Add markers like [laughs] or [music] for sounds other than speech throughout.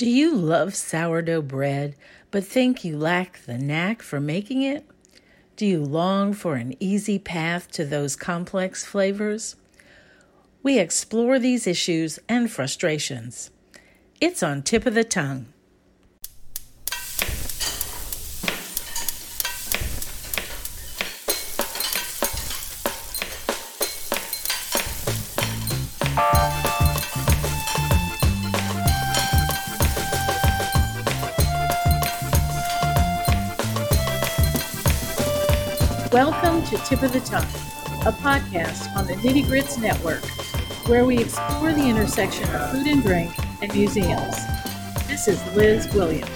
Do you love sourdough bread but think you lack the knack for making it? Do you long for an easy path to those complex flavors? We explore these issues and frustrations. It's on tip of the tongue. Tip of the Tongue, a podcast on the Nitty Grits Network, where we explore the intersection of food and drink and museums. This is Liz Williams.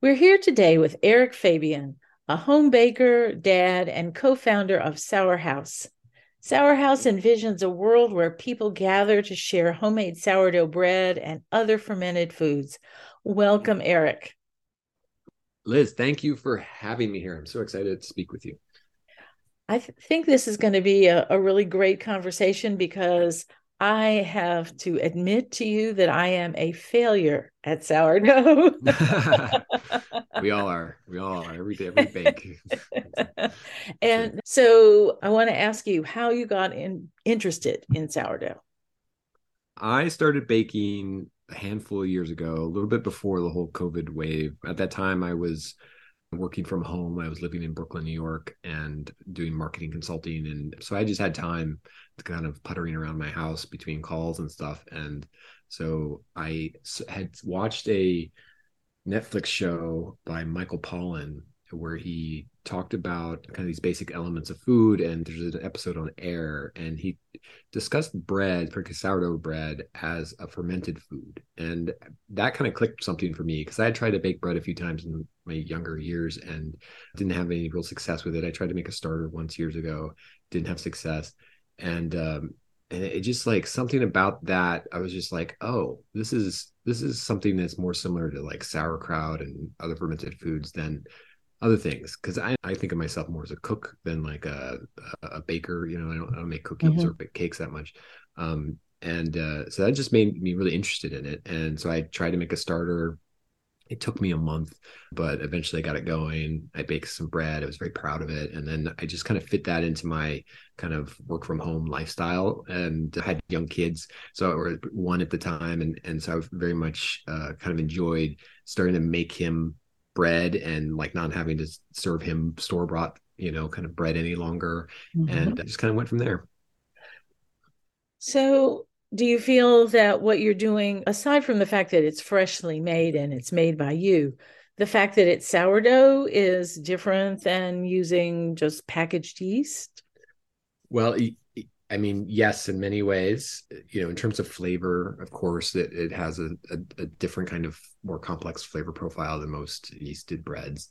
We're here today with Eric Fabian, a home baker, dad, and co founder of Sour House. Sour House envisions a world where people gather to share homemade sourdough bread and other fermented foods Welcome, Eric. Liz, thank you for having me here. I'm so excited to speak with you. I th- think this is going to be a, a really great conversation because I have to admit to you that I am a failure at sourdough. [laughs] we all are. We all are. Every day, every bake. [laughs] and so I want to ask you how you got in, interested in sourdough. I started baking a handful of years ago, a little bit before the whole COVID wave. At that time, I was working from home. I was living in Brooklyn, New York, and doing marketing consulting. And so I just had time to kind of puttering around my house between calls and stuff. And so I had watched a Netflix show by Michael Pollan where he talked about kind of these basic elements of food and there's an episode on air and he discussed bread particularly sourdough bread as a fermented food. And that kind of clicked something for me because i had tried to bake bread a few times in my younger years and didn't have any real success with it. I tried to make a starter once years ago didn't have success. And um and it just like something about that i was just like oh this is this is something that's more similar to like sauerkraut and other fermented foods than other things because I, I think of myself more as a cook than like a a baker you know i don't, I don't make cookies mm-hmm. or bake cakes that much um and uh, so that just made me really interested in it and so i tried to make a starter it took me a month but eventually i got it going i baked some bread i was very proud of it and then i just kind of fit that into my kind of work from home lifestyle and I had young kids so or one at the time and and so i very much uh, kind of enjoyed starting to make him bread and like not having to serve him store bought, you know, kind of bread any longer. Mm-hmm. And I just kind of went from there. So, do you feel that what you're doing, aside from the fact that it's freshly made and it's made by you, the fact that it's sourdough is different than using just packaged yeast? Well, I mean, yes, in many ways, you know, in terms of flavor, of course, it, it has a, a, a, different kind of more complex flavor profile than most yeasted breads.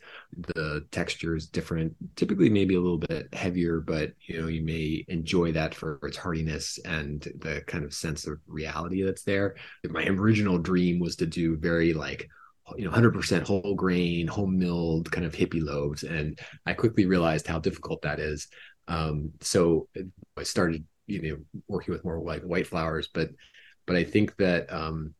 The texture is different, typically maybe a little bit heavier, but you know, you may enjoy that for its heartiness and the kind of sense of reality that's there. My original dream was to do very like you know 100% whole grain home milled kind of hippie loaves and i quickly realized how difficult that is um, so I started, you know, working with more like white flours, but but I think that um,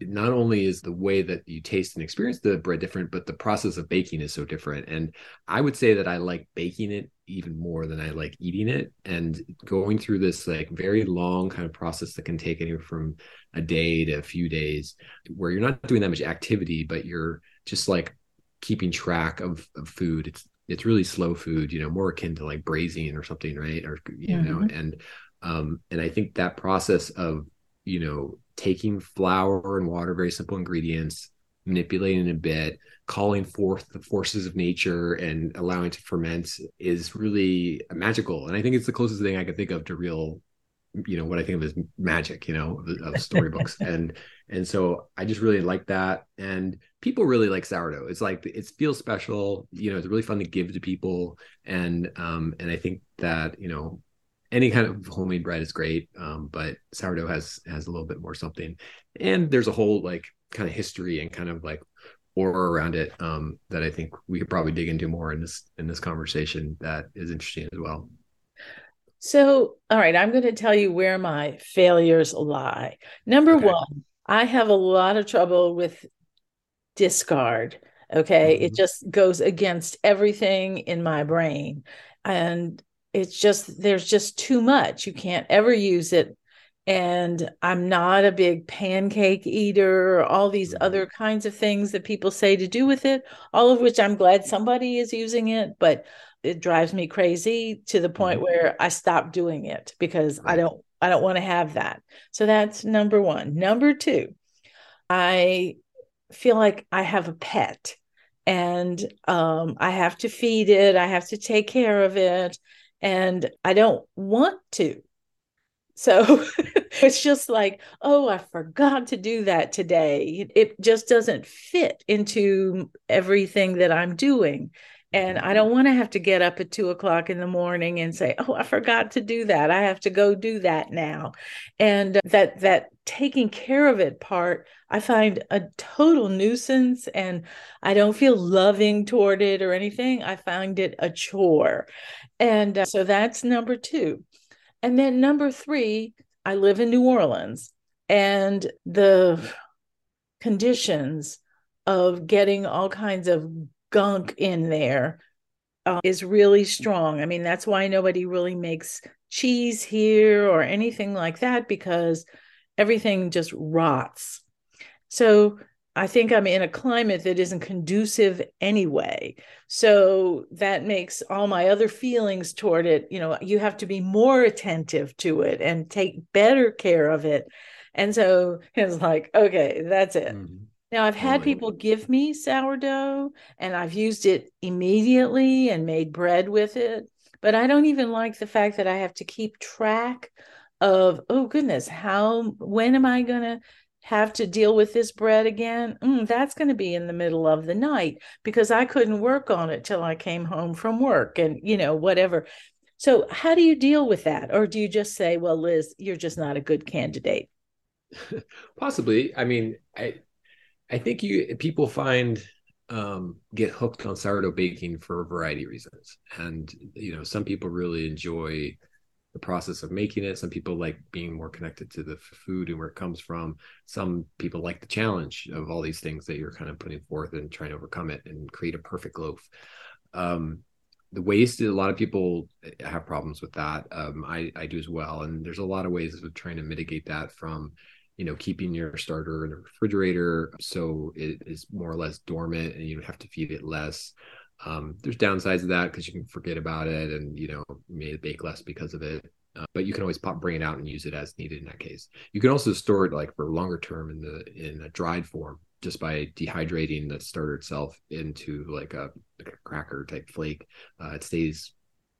not only is the way that you taste and experience the bread different, but the process of baking is so different. And I would say that I like baking it even more than I like eating it. And going through this like very long kind of process that can take anywhere from a day to a few days, where you're not doing that much activity, but you're just like keeping track of, of food. It's it's really slow food, you know, more akin to like braising or something, right? Or you mm-hmm. know, and um, and I think that process of you know taking flour and water, very simple ingredients, manipulating a bit, calling forth the forces of nature and allowing to ferment is really magical. And I think it's the closest thing I can think of to real you know what I think of as magic, you know, of, of [laughs] storybooks, and and so I just really like that, and people really like sourdough. It's like it feels special, you know, it's really fun to give to people, and um and I think that you know any kind of homemade bread is great, um, but sourdough has has a little bit more something, and there's a whole like kind of history and kind of like aura around it um that I think we could probably dig into more in this in this conversation that is interesting as well. So, all right, I'm going to tell you where my failures lie. Number okay. one, I have a lot of trouble with discard. Okay. Mm-hmm. It just goes against everything in my brain. And it's just, there's just too much. You can't ever use it. And I'm not a big pancake eater or all these mm-hmm. other kinds of things that people say to do with it, all of which I'm glad somebody is using it. But it drives me crazy to the point mm-hmm. where I stop doing it because. I don't I don't want to have that. So that's number 1. Number 2, I feel like I have a pet and um, I have to feed it, I have to take care of it and I don't want to. So [laughs] it's just like, oh, I forgot to do that today. It just doesn't fit into everything that I'm doing. And I don't want to have to get up at two o'clock in the morning and say, "Oh, I forgot to do that. I have to go do that now." And that that taking care of it part, I find a total nuisance, and I don't feel loving toward it or anything. I find it a chore, and uh, so that's number two. And then number three, I live in New Orleans, and the conditions of getting all kinds of gunk in there uh, is really strong. I mean, that's why nobody really makes cheese here or anything like that because everything just rots. So I think I'm in a climate that isn't conducive anyway. So that makes all my other feelings toward it, you know, you have to be more attentive to it and take better care of it. And so [laughs] it's like, okay, that's it. Mm-hmm. Now, I've had people give me sourdough and I've used it immediately and made bread with it, but I don't even like the fact that I have to keep track of, oh goodness, how, when am I going to have to deal with this bread again? Mm, that's going to be in the middle of the night because I couldn't work on it till I came home from work and, you know, whatever. So, how do you deal with that? Or do you just say, well, Liz, you're just not a good candidate? [laughs] Possibly. I mean, I, I think you people find um, get hooked on sourdough baking for a variety of reasons, and you know some people really enjoy the process of making it. Some people like being more connected to the food and where it comes from. Some people like the challenge of all these things that you're kind of putting forth and trying to overcome it and create a perfect loaf. Um, the waste, a lot of people have problems with that. Um, I, I do as well. And there's a lot of ways of trying to mitigate that from you know keeping your starter in the refrigerator so it is more or less dormant and you don't have to feed it less. Um, there's downsides of that because you can forget about it and you know may bake less because of it uh, but you can always pop bring it out and use it as needed in that case. You can also store it like for longer term in the in a dried form just by dehydrating the starter itself into like a, like a cracker type flake. Uh, it stays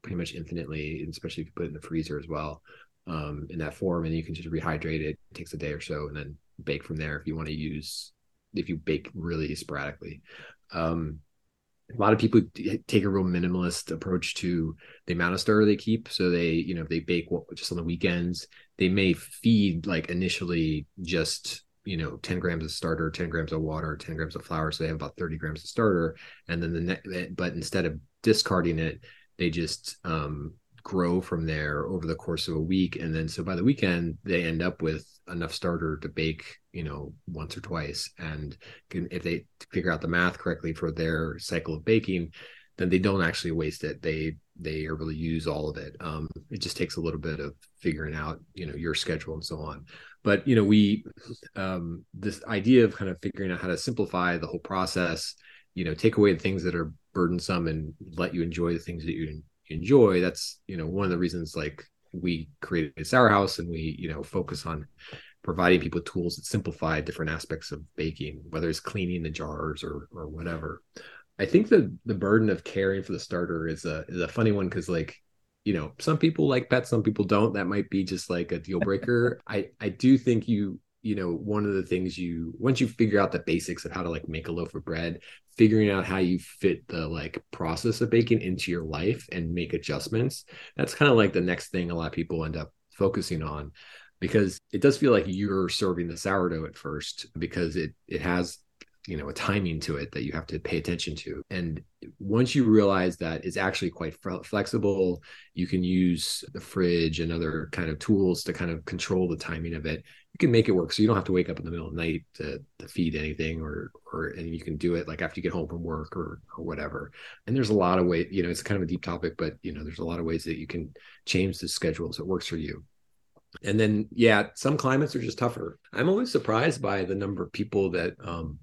pretty much infinitely especially if you put it in the freezer as well um, in that form, and you can just rehydrate it. it. Takes a day or so, and then bake from there if you want to use if you bake really sporadically. Um, a lot of people take a real minimalist approach to the amount of starter they keep. So they, you know, they bake just on the weekends, they may feed like initially just you know 10 grams of starter 10 grams of water 10 grams of flour so they have about 30 grams of starter and then the next but instead of discarding it they just um grow from there over the course of a week and then so by the weekend they end up with enough starter to bake you know once or twice and can, if they figure out the math correctly for their cycle of baking then they don't actually waste it. They they are able to use all of it. Um it just takes a little bit of figuring out you know your schedule and so on. But you know we um this idea of kind of figuring out how to simplify the whole process you know take away the things that are burdensome and let you enjoy the things that you enjoy that's you know one of the reasons like we created sour house and we you know focus on providing people tools that simplify different aspects of baking whether it's cleaning the jars or or whatever. I think the the burden of caring for the starter is a is a funny one because like you know some people like pets some people don't. That might be just like a deal breaker. [laughs] I i do think you you know one of the things you once you figure out the basics of how to like make a loaf of bread figuring out how you fit the like process of baking into your life and make adjustments that's kind of like the next thing a lot of people end up focusing on because it does feel like you're serving the sourdough at first because it it has you know a timing to it that you have to pay attention to. And once you realize that it's actually quite flexible you can use the fridge and other kind of tools to kind of control the timing of it you can make it work so you don't have to wake up in the middle of the night to, to feed anything or or and you can do it like after you get home from work or or whatever. And there's a lot of ways you know it's kind of a deep topic but you know there's a lot of ways that you can change the schedule so it works for you. And then yeah some climates are just tougher. I'm always surprised by the number of people that um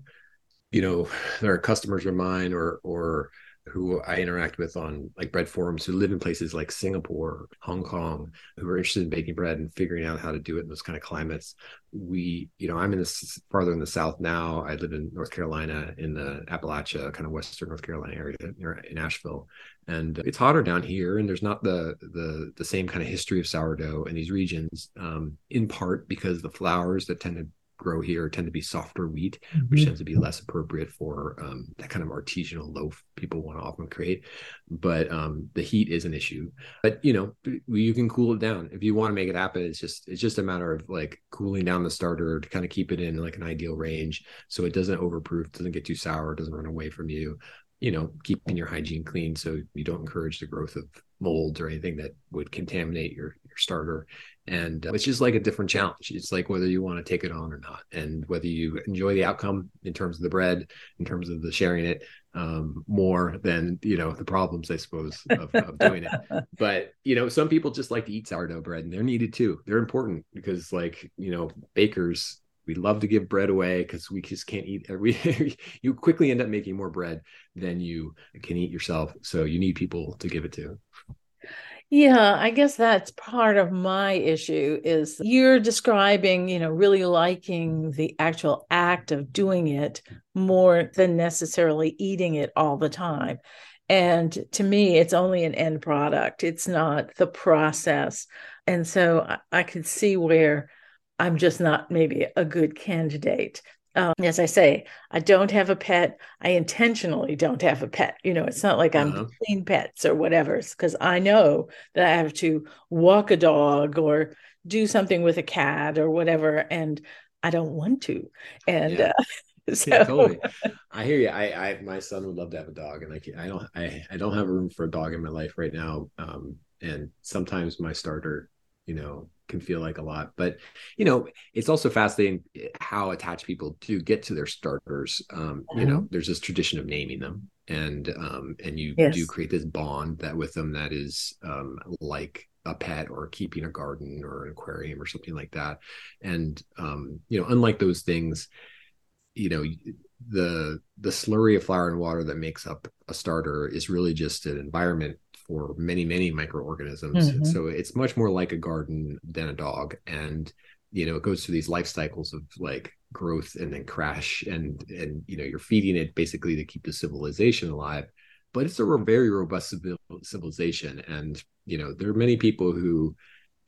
you know, [sighs] there are customers of mine or or who I interact with on like bread forums who live in places like Singapore, Hong Kong, who are interested in baking bread and figuring out how to do it in those kind of climates. We, you know, I'm in this farther in the south now. I live in North Carolina in the Appalachia, kind of western North Carolina area near in Asheville, and it's hotter down here. And there's not the the the same kind of history of sourdough in these regions, um, in part because the flours that tend to grow here tend to be softer wheat, mm-hmm. which tends to be less appropriate for um, that kind of artisanal loaf people want to often create. But um, the heat is an issue. But you know, you can cool it down if you want to make it happen. It's just it's just a matter of like cooling down the starter to kind of keep it in like an ideal range, so it doesn't overproof, doesn't get too sour, doesn't run away from you you know keeping your hygiene clean so you don't encourage the growth of molds or anything that would contaminate your your starter and uh, it's just like a different challenge. It's like whether you want to take it on or not and whether you enjoy the outcome in terms of the bread in terms of the sharing it um, more than you know the problems i suppose of, of doing it. [laughs] But you know some people just like to eat sourdough bread and they're needed too. They're important because like you know bakers we love to give bread away because we just can't eat we [laughs] you quickly end up making more bread than you can eat yourself so you need people to give it to yeah i guess that's part of my issue is you're describing you know really liking the actual act of doing it more than necessarily eating it all the time and to me it's only an end product it's not the process and so i, I could see where I'm just not maybe a good candidate. Um, as I say, I don't have a pet. I intentionally don't have a pet. You know, it's not like I'm uh-huh. between pets or whatever, because I know that I have to walk a dog or do something with a cat or whatever, and I don't want to. And yeah. uh, [laughs] so, yeah, totally. I hear you. I, I, my son would love to have a dog, and I, can, I don't, I, I don't have room for a dog in my life right now. Um, and sometimes my starter, you know, can feel like a lot. But you know, it's also fascinating how attached people do get to their starters. Um, You know, mm-hmm. there's this tradition of naming them, and um, and you yes. do create this bond that with them that is um, like a pet or keeping a garden or an aquarium or something like that. And um, you know, unlike those things, you know the the slurry of flour and water that makes up a starter is really just an environment for many many microorganisms. Mm-hmm. so it's much more like a garden than a dog. And you know it goes through these life cycles of like growth and then crash and and you know you're feeding it basically to keep the civilization alive. But it's a very robust civilization. And you know there are many people who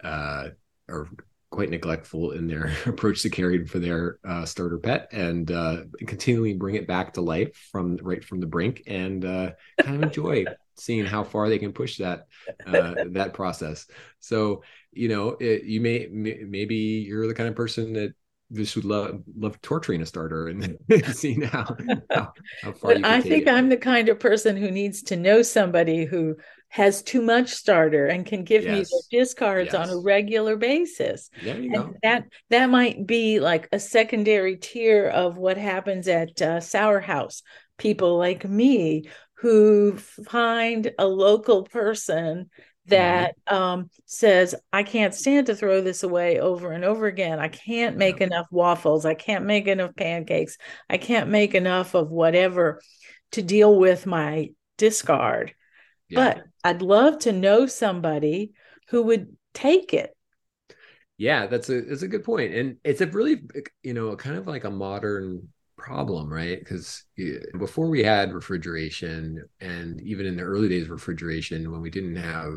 uh, are quite neglectful in their [laughs] approach to caring for their uh, starter pet and uh, continually bring it back to life from right from the brink and uh, kind of enjoy seeing how far they can push that [laughs] uh, that process. So you know, it, you may, may maybe you're the kind of person that just would love love torturing a starter and [laughs] seeing how how, how far. I think I'm the kind of person who needs to know somebody who has too much starter and can give yes. me the discards yes. on a regular basis. There you and go. That that might be like a secondary tier of what happens at uh, Sour House. People like me who find a local person that um, says, I can't stand to throw this away over and over again. I can't make enough waffles. I can't make enough pancakes. I can't make enough of whatever to deal with my discard. Yeah. But I'd love to know somebody who would take it. Yeah, that's a that's a good point, and it's a really you know kind of like a modern problem, right? Because before we had refrigeration, and even in the early days of refrigeration, when we didn't have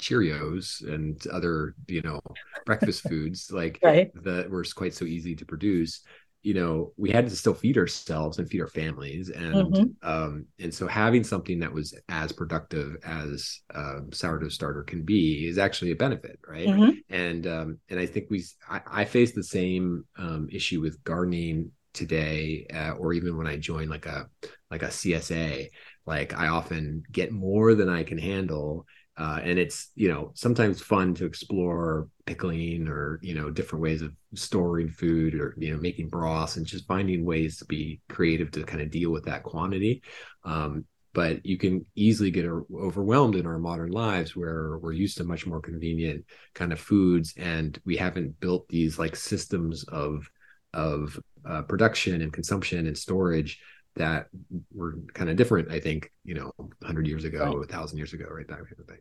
Cheerios and other, you know, breakfast foods like right. that were quite so easy to produce, you know, we had to still feed ourselves and feed our families, and mm-hmm. um, and so having something that was as productive as um, sourdough starter can be is actually a benefit, right? Mm-hmm. And um, and I think we, I, I faced the same um, issue with gardening today uh, or even when i join like a like a csa like i often get more than i can handle uh, and it's you know sometimes fun to explore pickling or you know different ways of storing food or you know making broths and just finding ways to be creative to kind of deal with that quantity. Um, but you can easily get overwhelmed in our modern lives where we're used to much more convenient kind of foods and we haven't built these like systems of of uh, production and consumption and storage that were kind of different, I think, you know, 100 years ago, right. 1,000 years ago, right? That kind of thing.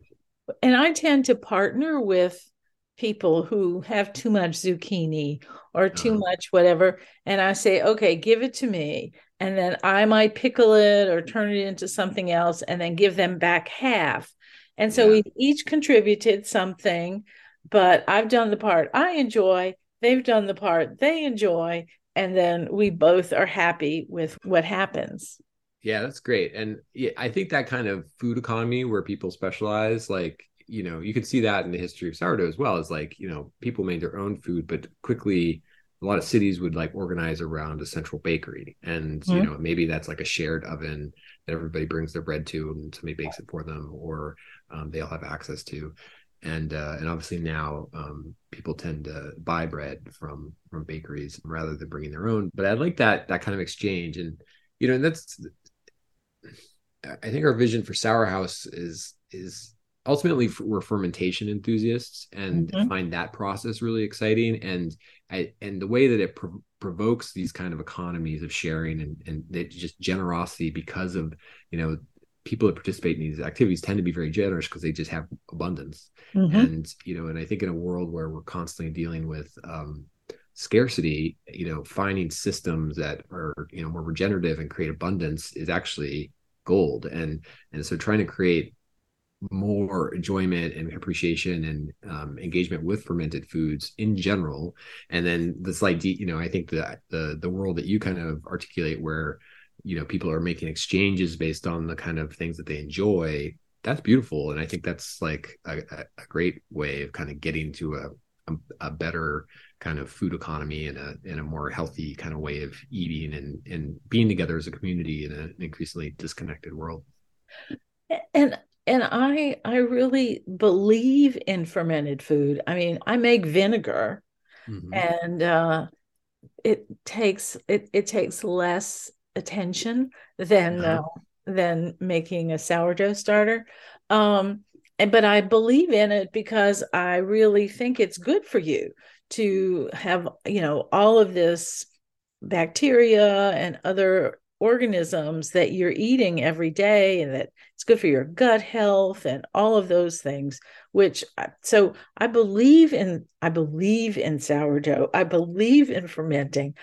And I tend to partner with people who have too much zucchini or too uh-huh. much whatever. And I say, okay, give it to me. And then I might pickle it or turn it into something else and then give them back half. And so yeah. we each contributed something, but I've done the part I enjoy. They've done the part they enjoy and then we both are happy with what happens. Yeah that's great. And yeah, i think that kind of food economy where people specialize like you know you can see that in the history of sourdough as well as like you know people made their own food but quickly a lot of cities would like organize around a central bakery. And mm-hmm. you know maybe that's like a shared oven that everybody brings their bread to and somebody bakes it for them or um, they all have access to and uh, and obviously now um, people tend to buy bread from from bakeries rather than bringing their own. But I like that that kind of exchange, and you know, and that's I think our vision for Sour House is is ultimately we're fermentation enthusiasts and mm-hmm. find that process really exciting and I, and the way that it pro- provokes these kind of economies of sharing and and just generosity because of you know people that participate in these activities tend to be very generous because they just have abundance mm-hmm. and you know and i think in a world where we're constantly dealing with um, scarcity you know finding systems that are you know more regenerative and create abundance is actually gold and and so trying to create more enjoyment and appreciation and um, engagement with fermented foods in general and then this idea you know i think that the the world that you kind of articulate where you know people are making exchanges based on the kind of things that they enjoy that's beautiful. And i think that's like a, a great way of kind of getting to a, a, a better kind of food economy and a in a more healthy kind of way of eating and and being together as a community in an increasingly disconnected world. And and i i really believe in fermented food. I mean i make vinegar mm-hmm. and uh it takes it it takes less attention than uh-huh. uh, than making a sourdough starter. Um, and but I believe in it because I really think it's good for you to have you know all of this bacteria and other organisms that you're eating every day and that it's good for your gut health and all of those things which so i believe in i believe in sourdough i believe in fermenting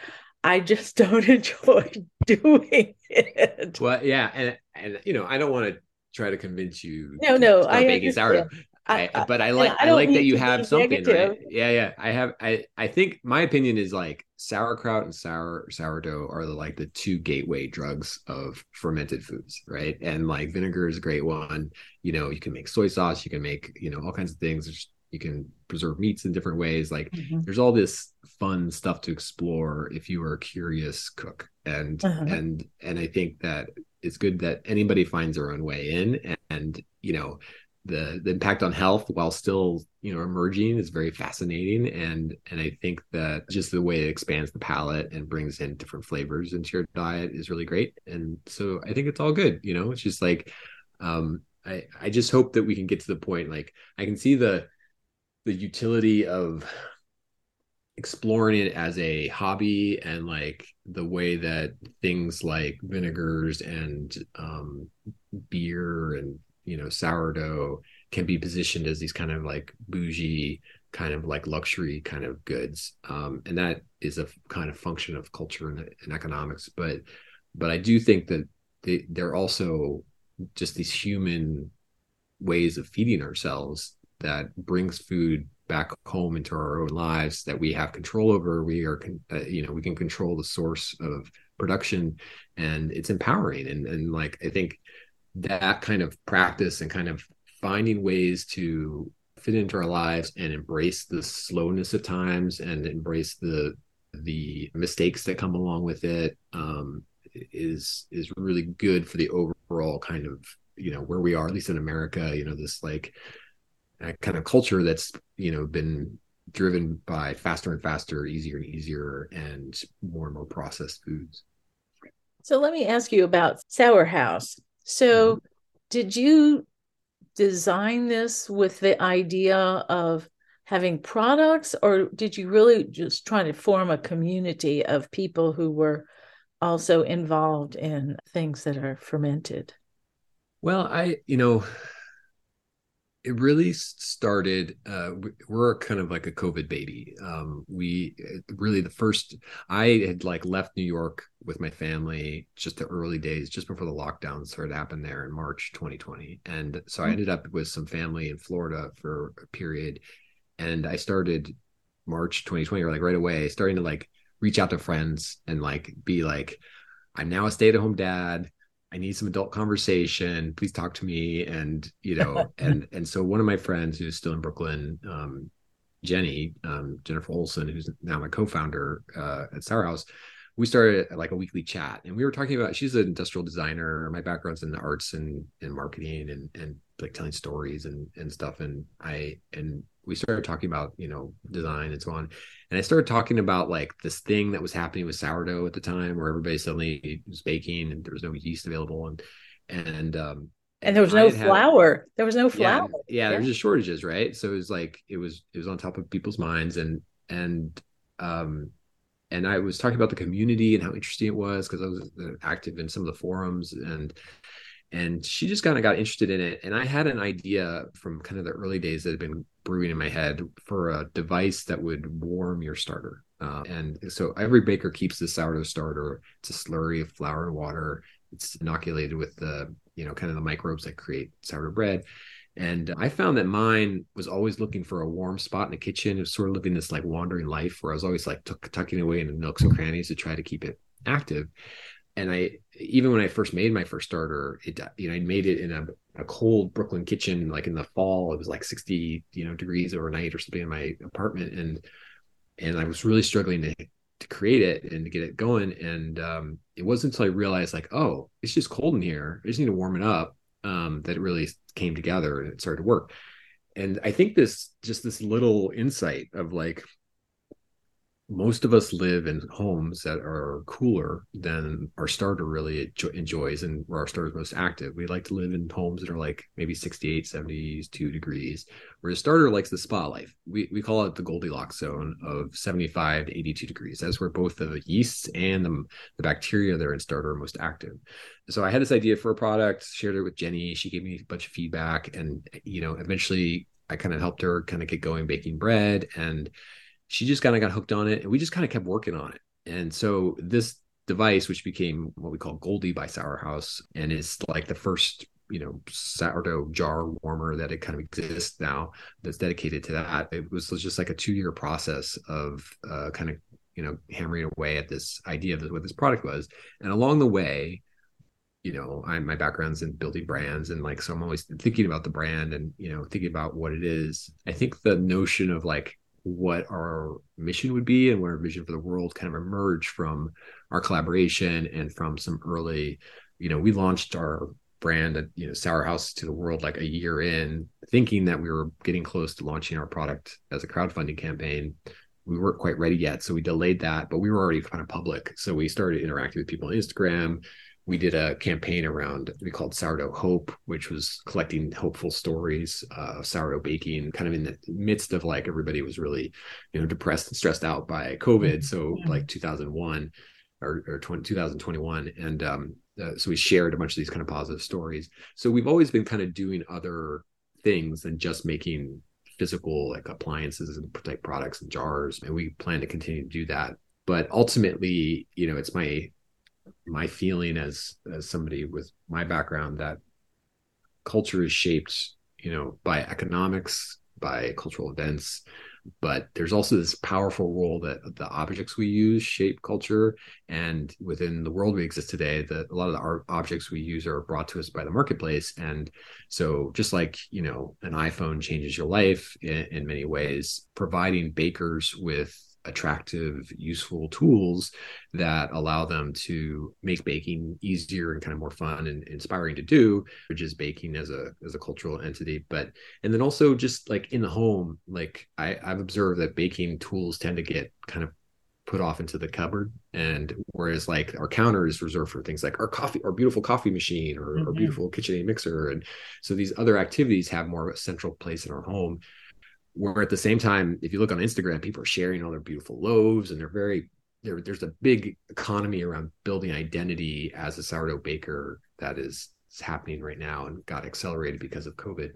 I just [laughs] don't enjoy doing it. Well, yeah, and and you know, I don't want to try to convince you. No, no, I bacon sourdough. I, I, but I like I, I like that you have something, right? Yeah, yeah. I have I I think my opinion is like sauerkraut and sour sourdough are the like the two gateway drugs of fermented foods, right? And like vinegar is a great one. You know, you can make soy sauce, you can make, you know, all kinds of things. There's you can preserve meats in different ways. Like mm-hmm. there's all this fun stuff to explore if you are a curious cook. And uh-huh. and and i think that it's good that anybody finds their own way in. And, and you know the the impact on health while still you know emerging is very fascinating. And and i think that just the way it expands the palate and brings in different flavors into your diet is really great. And so i think it's all good you know? It's just like um i i just hope that we can get to the point like i can see the the utility of exploring it as a hobby and like the way that things like vinegars and um, beer and you know sourdough can be positioned as these kind of like bougie kind of like luxury kind of goods. Um, and that is a kind of function of culture and, and economics. But but i do think that they, they're also just these human ways of feeding ourselves that brings food back home into our own lives that we have control over. We are uh, you know we can control the source of production and it's empowering. And and like i think that kind of practice and kind of finding ways to fit into our lives and embrace the slowness at times and embrace the the mistakes that come along with it um, is is really good for the overall kind of you know where we are at least in america you know this like kind of culture that's you know been driven by faster and faster easier and easier and more and more processed foods. So let me ask you about sour house. So mm-hmm. did you design this with the idea of having products or did you really just try to form a community of people who were also involved in things that are fermented? Well i you know it really started uh, we're kind of like a covid baby. Um, we really the first i had like left new york with my family just the early days just before the lockdown started happening there in march 2020 and so i mm-hmm. ended up with some family in florida for a period and i started march 2020 or like right away starting to like reach out to friends and like be like i'm now a stay-at-home dad I need some adult conversation. Please talk to me. And, you know, [laughs] and, and so one of my friends who's still in Brooklyn, um, Jenny, um, Jennifer Olson, who's now my co-founder, uh, at Sour House, we started like a weekly chat and we were talking about, she's an industrial designer. My background's in the arts and, and marketing and, and like telling stories and, and stuff. And I, and we started talking about you know design and so on and i started talking about like this thing that was happening with sourdough at the time where everybody suddenly was baking and there was no yeast available and and um and there was no flour had, there was no flour yeah, yeah, yeah, there was just shortages right so it was like it was it was on top of people's minds and and um and i was talking about the community and how interesting it was because i was uh, active in some of the forums and and she just kind of got interested in it. And i had an idea from kind of the early days that had been brewing in my head for a device that would warm your starter. Uh, and so every baker keeps the sourdough starter. It's a slurry of flour and water. It's inoculated with the you know kind of the microbes that create sourdough bread and I found that mine was always looking for a warm spot in the kitchen. It was sort of living this like wandering life where I was always like tuck, tucking away in the nooks and crannies to try to keep it active and I even when I first made my first starter, it you know I made it in a, a cold Brooklyn kitchen, like in the fall. It was like sixty you know degrees overnight or something in my apartment, and and I was really struggling to to create it and to get it going. And um, it wasn't until I realized like, oh, it's just cold in here. I just need to warm it up. Um, that really came together and it started to work. And I think this just this little insight of like most of us live in homes that are cooler than our starter really enjoys and where our starter is most active. We like to live in homes that are like maybe 68, 72 degrees, where the starter likes the spa life. We, we call it the Goldilocks zone of 75 to 82 degrees. That's where both the yeasts and the, the bacteria that are in starter are most active. So I had this idea for a product, shared it with Jenny. She gave me a bunch of feedback and, you know, eventually I kind of helped her kind of get going baking bread and she just kind of got hooked on it and we just kind of kept working on it. And so this device, which became what we call Goldie by Sour House, and is like the first, you know, sourdough jar warmer that it kind of exists now that's dedicated to that. It was just like a two year process of uh, kind of, you know, hammering away at this idea of what this product was. And along the way, you know, I my background's in building brands and like so I'm always thinking about the brand and you know thinking about what it is. I think the notion of like what our mission would be and what our vision for the world kind of emerged from our collaboration and from some early, you know, we launched our brand at you know Sour House to the world like a year in, thinking that we were getting close to launching our product as a crowdfunding campaign. We weren't quite ready yet, so we delayed that, but we were already kind of public. So we started interacting with people on Instagram we did a campaign around we called sourdough hope which was collecting hopeful stories uh, of sourdough baking kind of in the midst of like everybody was really you know depressed and stressed out by covid. So yeah. like 2001 or, or 20, 2021 and um, uh, so we shared a bunch of these kind of positive stories. So we've always been kind of doing other things than just making physical like appliances and type products and jars and we plan to continue to do that. But ultimately you know it's my my feeling as as somebody with my background that culture is shaped you know by economics by cultural events but there's also this powerful role that the objects we use shape culture. And within the world we exist today that a lot of the objects we use are brought to us by the marketplace. And so just like you know an iphone changes your life in, in many ways providing bakers with attractive, useful tools that allow them to make baking easier and kind of more fun and inspiring to do, which is baking as a as a cultural entity. But and then also just like in the home, like I, I've observed that baking tools tend to get kind of put off into the cupboard and whereas like our counter is reserved for things like our coffee our beautiful coffee machine or mm-hmm. our beautiful KitchenAid mixer and so these other activities have more of a central place in our home where at the same time if you look on instagram people are sharing all their beautiful loaves and they're very there, there's a big economy around building identity as a sourdough baker that is, happening right now and got accelerated because of covid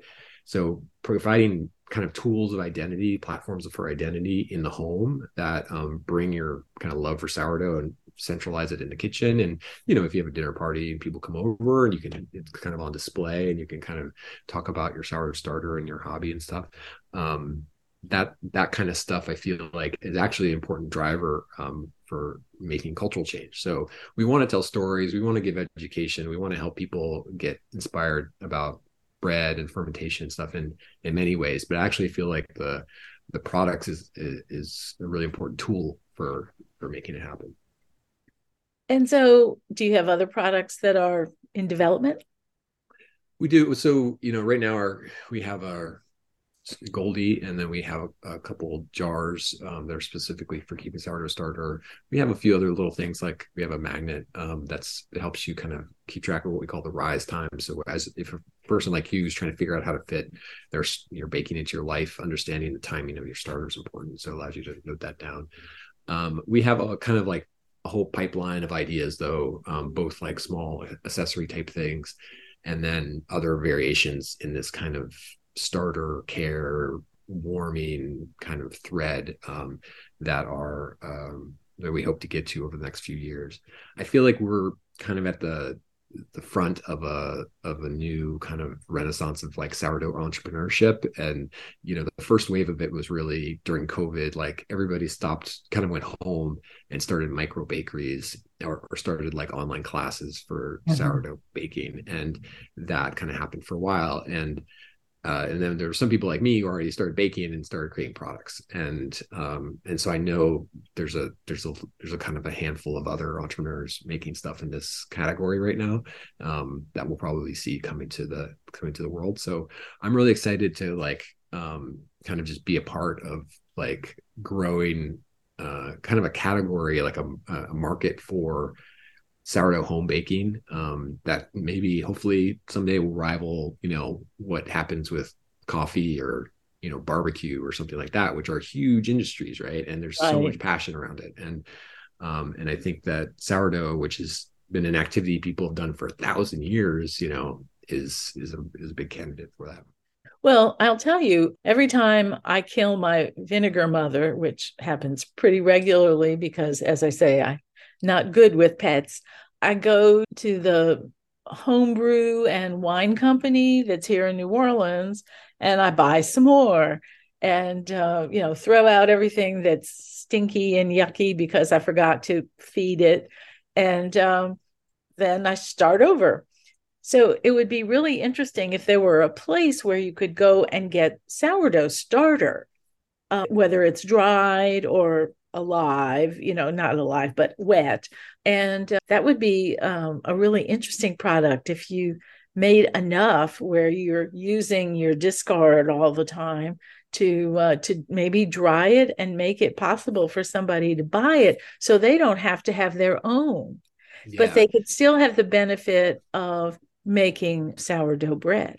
so providing kind of tools of identity, platforms for identity in the home that um, bring your kind of love for sourdough and centralize it in the kitchen. And you know, if you have a dinner party and people come over and you can, it's kind of on display and you can kind of talk about your sourdough starter and your hobby and stuff. Um, that that kind of stuff, I feel like is actually an important driver um, for making cultural change. So we want to tell stories, we want to give education, we want to help people get inspired about bread and fermentation and stuff in in many ways. But i actually feel like the the products is is a really important tool for for making it happen. And so do you have other products that are in development? We do. So you know right now our we have our Goldie, and then we have a, couple jars um, that are specifically for keeping sourdough starter. We have a few other little things like we have a magnet um, that's it helps you kind of keep track of what we call the rise time. So as if a person like you is trying to figure out how to fit their you're baking into your life, understanding the timing of your starter is important. So it allows you to note that down. Um, we have a kind of like a whole pipeline of ideas though, um, both like small accessory type things and then other variations in this kind of starter care warming kind of thread um, that are um, that we hope to get to over the next few years. I feel like we're kind of at the the front of a of a new kind of renaissance of like sourdough entrepreneurship and you know the first wave of it was really during covid like everybody stopped kind of went home and started micro bakeries or, or started like online classes for mm-hmm. sourdough baking and that kind of happened for a while and uh, and then there were some people like me who already started baking and started creating products. And um, and so i know there's a there's a there's a kind of a handful of other entrepreneurs making stuff in this category right now um, that we'll probably see coming to the coming to the world. So i'm really excited to like um, kind of just be a part of like growing uh, kind of a category like a, a market for sourdough home baking um, that maybe hopefully someday will rival you know what happens with coffee or you know barbecue or something like that which are huge industries right? And there's right. so much passion around it. And um, and i think that sourdough which has been an activity people have done for a thousand years you know is is a, is a big candidate for that. Well, I'll tell you, every time I kill my vinegar mother, which happens pretty regularly because, as I say, I not good with pets. I go to the homebrew and wine company that's here in New Orleans and I buy some more and uh, you know throw out everything that's stinky and yucky because I forgot to feed it and um, then I start over. So it would be really interesting if there were a place where you could go and get sourdough starter, uh, whether it's dried or alive, you know, not alive, but wet. And uh, that would be um, a really interesting product if you made enough where you're using your discard all the time to uh, to maybe dry it and make it possible for somebody to buy it so they don't have to have their own yeah. but they could still have the benefit of making sourdough bread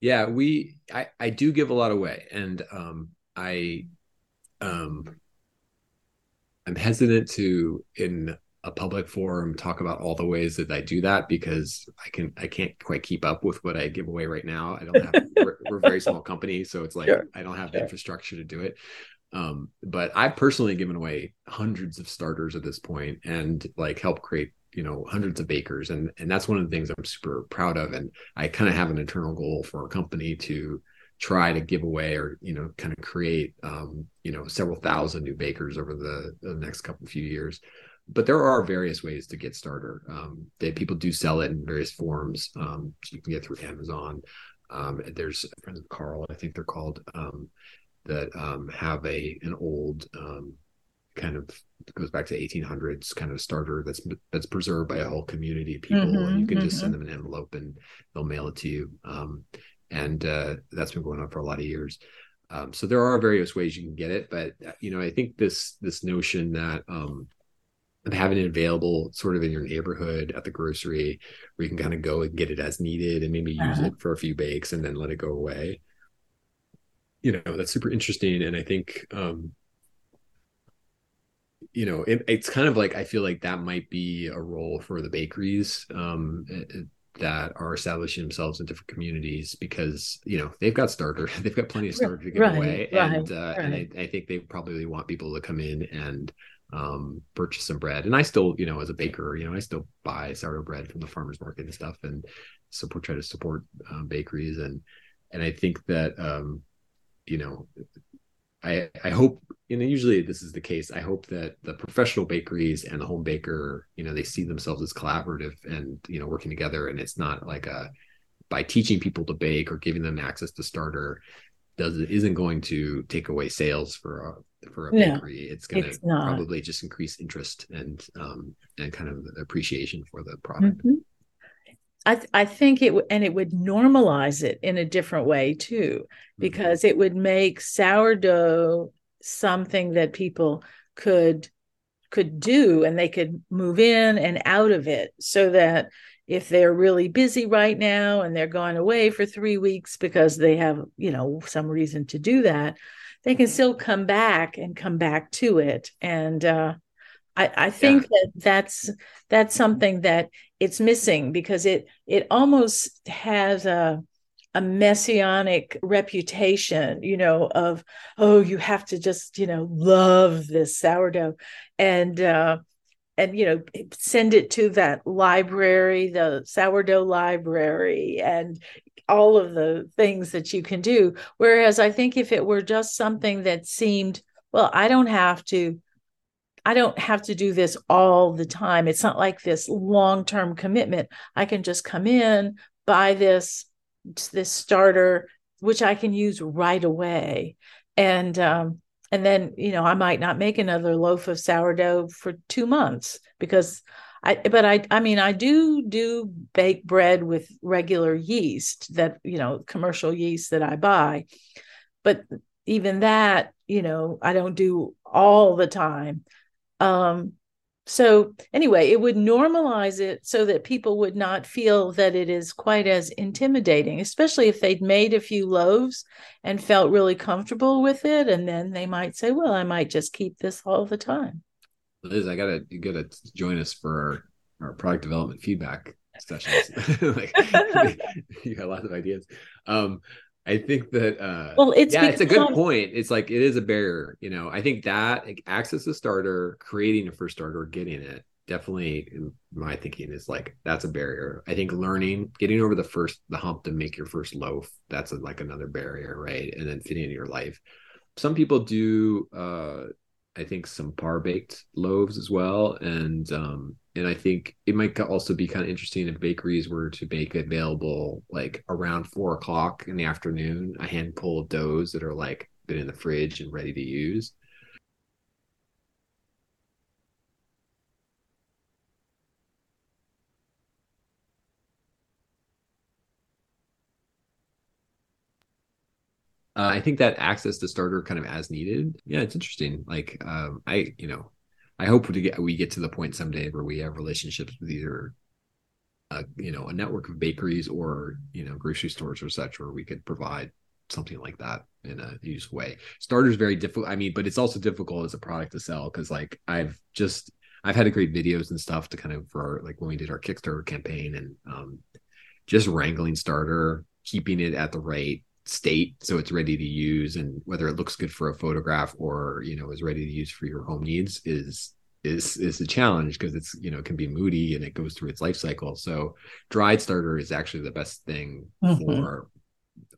yeah we i i do give a lot away and um i um I'm hesitant to in a public forum talk about all the ways that I do that because I can I can't quite keep up with what I give away right now. I don't have [laughs] we're, we're, a very small company, so it's like sure. I don't have the infrastructure to do it. Um, but I've personally given away hundreds of starters at this point and like help create you know hundreds of bakers and and that's one of the things I'm super proud of and I kind of have an internal goal for our company to try to give away or you know kind of create um, you know several thousand new bakers over the, the next couple few years. But there are various ways to get starter. Um, that people do sell it in various forms um, so you can get through amazon. Um, there's friends of carl i think they're called um, that um, have a an old um, kind of goes back to 1800s kind of starter that's that's preserved by a whole community of people Mhm, and you can just mhm. send them an envelope and they'll mail it to you. Um, and uh, that's been going on for a lot of years um, so there are various ways you can get it but uh, you know i think this this notion that um, of having it available sort of in your neighborhood at the grocery where you can kind of go and get it as needed and maybe use Uh-huh. it for a few bakes and then let it go away you know that's super interesting and i think um you know it, it's kind of like i feel like that might be a role for the bakeries um eh, that are establishing themselves in different communities because you know they've got starter [laughs] they've got plenty of starter to give Right, away. right, and uh, and. I, I think they probably want people to come in and um purchase some bread. And i still you know as a baker you know i still buy sourdough bread from the farmers market and stuff and support try to support um, bakeries. And and i think that um you know i i hope and usually this is the case. I hope that the professional bakeries and the home baker you know they see themselves as collaborative and you know working together and it's not like a by teaching people to bake or giving them access to starter does isn't going to take away sales for a for a No, bakery. It's going to probably just increase interest and um and kind of appreciation for the product. Mhm. I th- I think it w- and it would normalize it in a different way too, because it would make sourdough something that people could could do and they could move in and out of it so that if they're really busy right now and they're going away for 3 weeks because they have, you know, some reason to do that, they can still come back and come back to it. And uh I, I think that that's that's something that it's missing because it it almost has a a messianic reputation, you know, of oh, you have to just you know love this sourdough, and uh, and you know send it to that library, the sourdough library, and all of the things that you can do. Whereas I think if it were just something that seemed well, I don't have to I don't have to do this all the time. It's not like this long-term commitment. I can just come in, buy this this starter, which I can use right away, and um, and then you know I might not make another loaf of sourdough for two months because I. But I I mean I do do bake bread with regular yeast that you know commercial yeast that I buy, but even that you know I don't do all the time um, so anyway, it would normalize it so that people would not feel that it is quite as intimidating, especially if they'd made a few loaves and felt really comfortable with it. And then they might say, well, I might just keep this all the time. Liz, I gotta you gotta join us for our, our product development feedback sessions. [laughs] like [laughs] you got lots of ideas. Um, I think that uh Well, it's yeah, it's a good point. It's like it is a barrier, you know. I think that like, access a starter, creating a first starter, getting it, definitely in my thinking is like that's a barrier. I think learning, getting over the first the hump to make your first loaf, that's a, like another barrier, right? And then fitting in your life. Some people do uh I think some par baked loaves as well, and um, and I think it might also be kind of interesting if bakeries were to make available like around four o'clock in the afternoon a handful of doughs that are like been in the fridge and ready to use. Uh, I think that access to starter kind of as needed. Yeah, it's interesting. Like, um, I, you know, I hope to get we get to the point someday where we have relationships with either, a, you know, a network of bakeries or you know grocery stores or such, where we could provide something like that in a useful way. Starter is very difficult. I mean, but it's also difficult as a product to sell because like I've just I've had to create videos and stuff to kind of for our, like when we did our Kickstarter campaign and um, just wrangling starter, keeping it at the right state so it's ready to use and whether it looks good for a photograph or you know is ready to use for your home needs is is is a challenge because it's you know can be moody and it goes through its life cycle. So dried starter is actually the best thing Mhm. for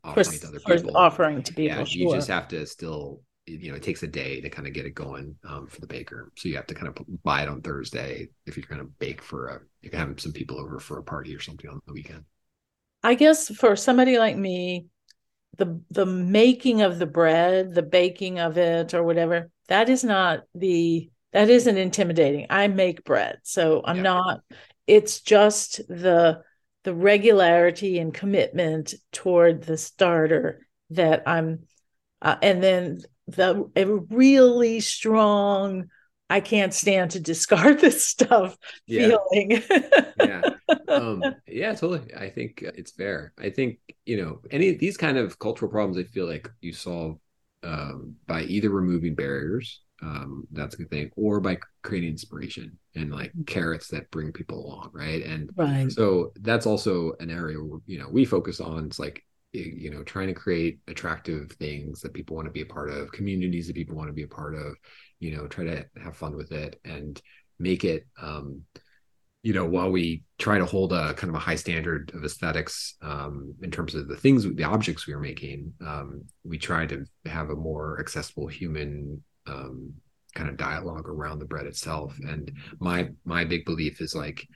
For, offering to other for people. offering to people, yeah you just have to still you know it takes a day to kind of get it going um, for the baker. So you have to kind of buy it on thursday if you're going to bake for a you can have some people over for a party or something on the weekend. I guess for somebody like me, the the making of the bread, the baking of it or whatever, that is not the that isn't intimidating. I make bread, so I'm yeah. not. It's just the the regularity and commitment toward the starter that I'm, uh, and then the a really strong. I can't stand to discard [laughs] this stuff yeah. feeling. yeah. [laughs] Um, yeah, totally. I think it's fair. I think, you know, any these kind of cultural problems, I feel like you solve um, by either removing barriers um, that's a good thing or by creating inspiration and like mm-hmm. carrots that bring people along right and right. so that's also an area where you know we focus on it's like you know trying to create attractive things that people want to be a part of communities that people want to be a part of you know try to have fun with it and make it um you know while we try to hold a kind of a high standard of aesthetics um in terms of the things the objects we are making um we try to have a more accessible human um, kind of dialogue around the bread itself. And my my big belief is like,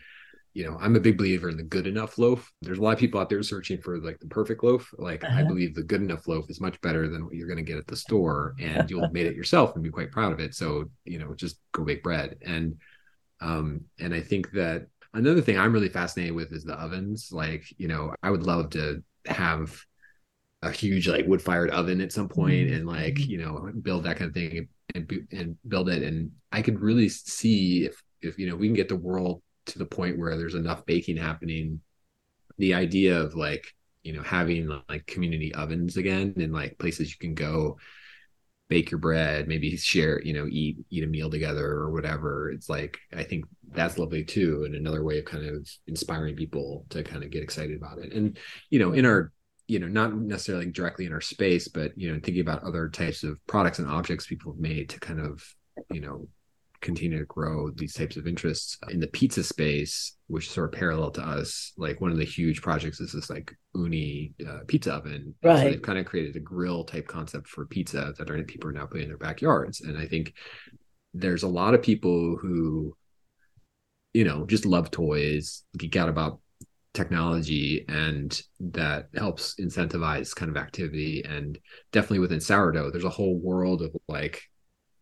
you know, I'm a big believer in the good enough loaf. There's a lot of people out there searching for like the perfect loaf. Like uh-huh. I believe the good enough loaf is much better than what you're going to get at the store, and you'll have made it [laughs] yourself and be quite proud of it. So you know, just go bake bread. And um, and I think that another thing I'm really fascinated with is the ovens. Like, you know, I would love to have a huge like wood fired oven at some mm-hmm. and like you know build that kind of thing and and build it. And i could really see if if you know we can get the world to the point where there's enough baking happening. The idea of like you know having like community ovens again and like places you can go bake your bread maybe share you know eat eat a meal together or whatever. It's like i think that's lovely too and another way of kind of inspiring people to kind of get excited about it. And you know in our you know not necessarily directly in our space but you know thinking about other types of products and objects people have made to kind of you know continue to grow these types of interests. In the pizza space which is sort of parallel to us like one of the huge projects is this like Ooni uh, pizza oven. Right. so they've kind of created a grill type concept for pizza that are people are now putting in their backyards. And i think there's a lot of people who you know just love toys geek out about technology and that helps incentivize kind of activity and definitely within sourdough there's a whole world of like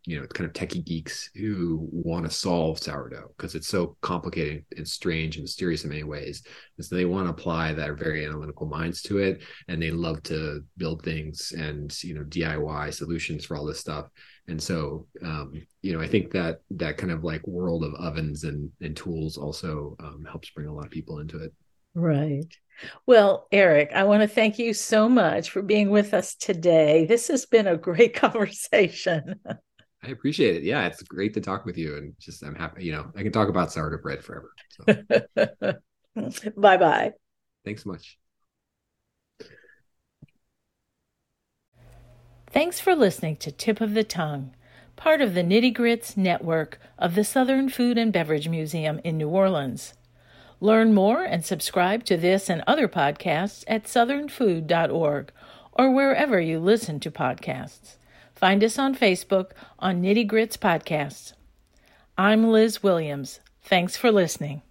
you know kind of techie geeks who want to solve sourdough because it's so complicated and strange and mysterious in many ways. And so they want to apply their very analytical minds to it and they love to build things and you know diy solutions for all this stuff. And so um, you know i think that that kind of like world of ovens and and tools also um, helps bring a lot of people into it Right. Well, Eric, I want to thank you so much for being with us today. This has been a great [laughs] conversation. I appreciate it. Yeah, it's great to talk with you. And just, I'm happy, you know, I can talk about sourdough bread forever. So. [laughs] bye bye. Thanks so much. Thanks for listening to Tip of the Tongue, part of the Nitty Grits network of the Southern Food and Beverage Museum in New Orleans. Learn more and subscribe to this and other podcasts at southernfood.org or wherever you listen to podcasts. Find us on Facebook on Nitty Grits Podcasts. I'm Liz Williams. Thanks for listening.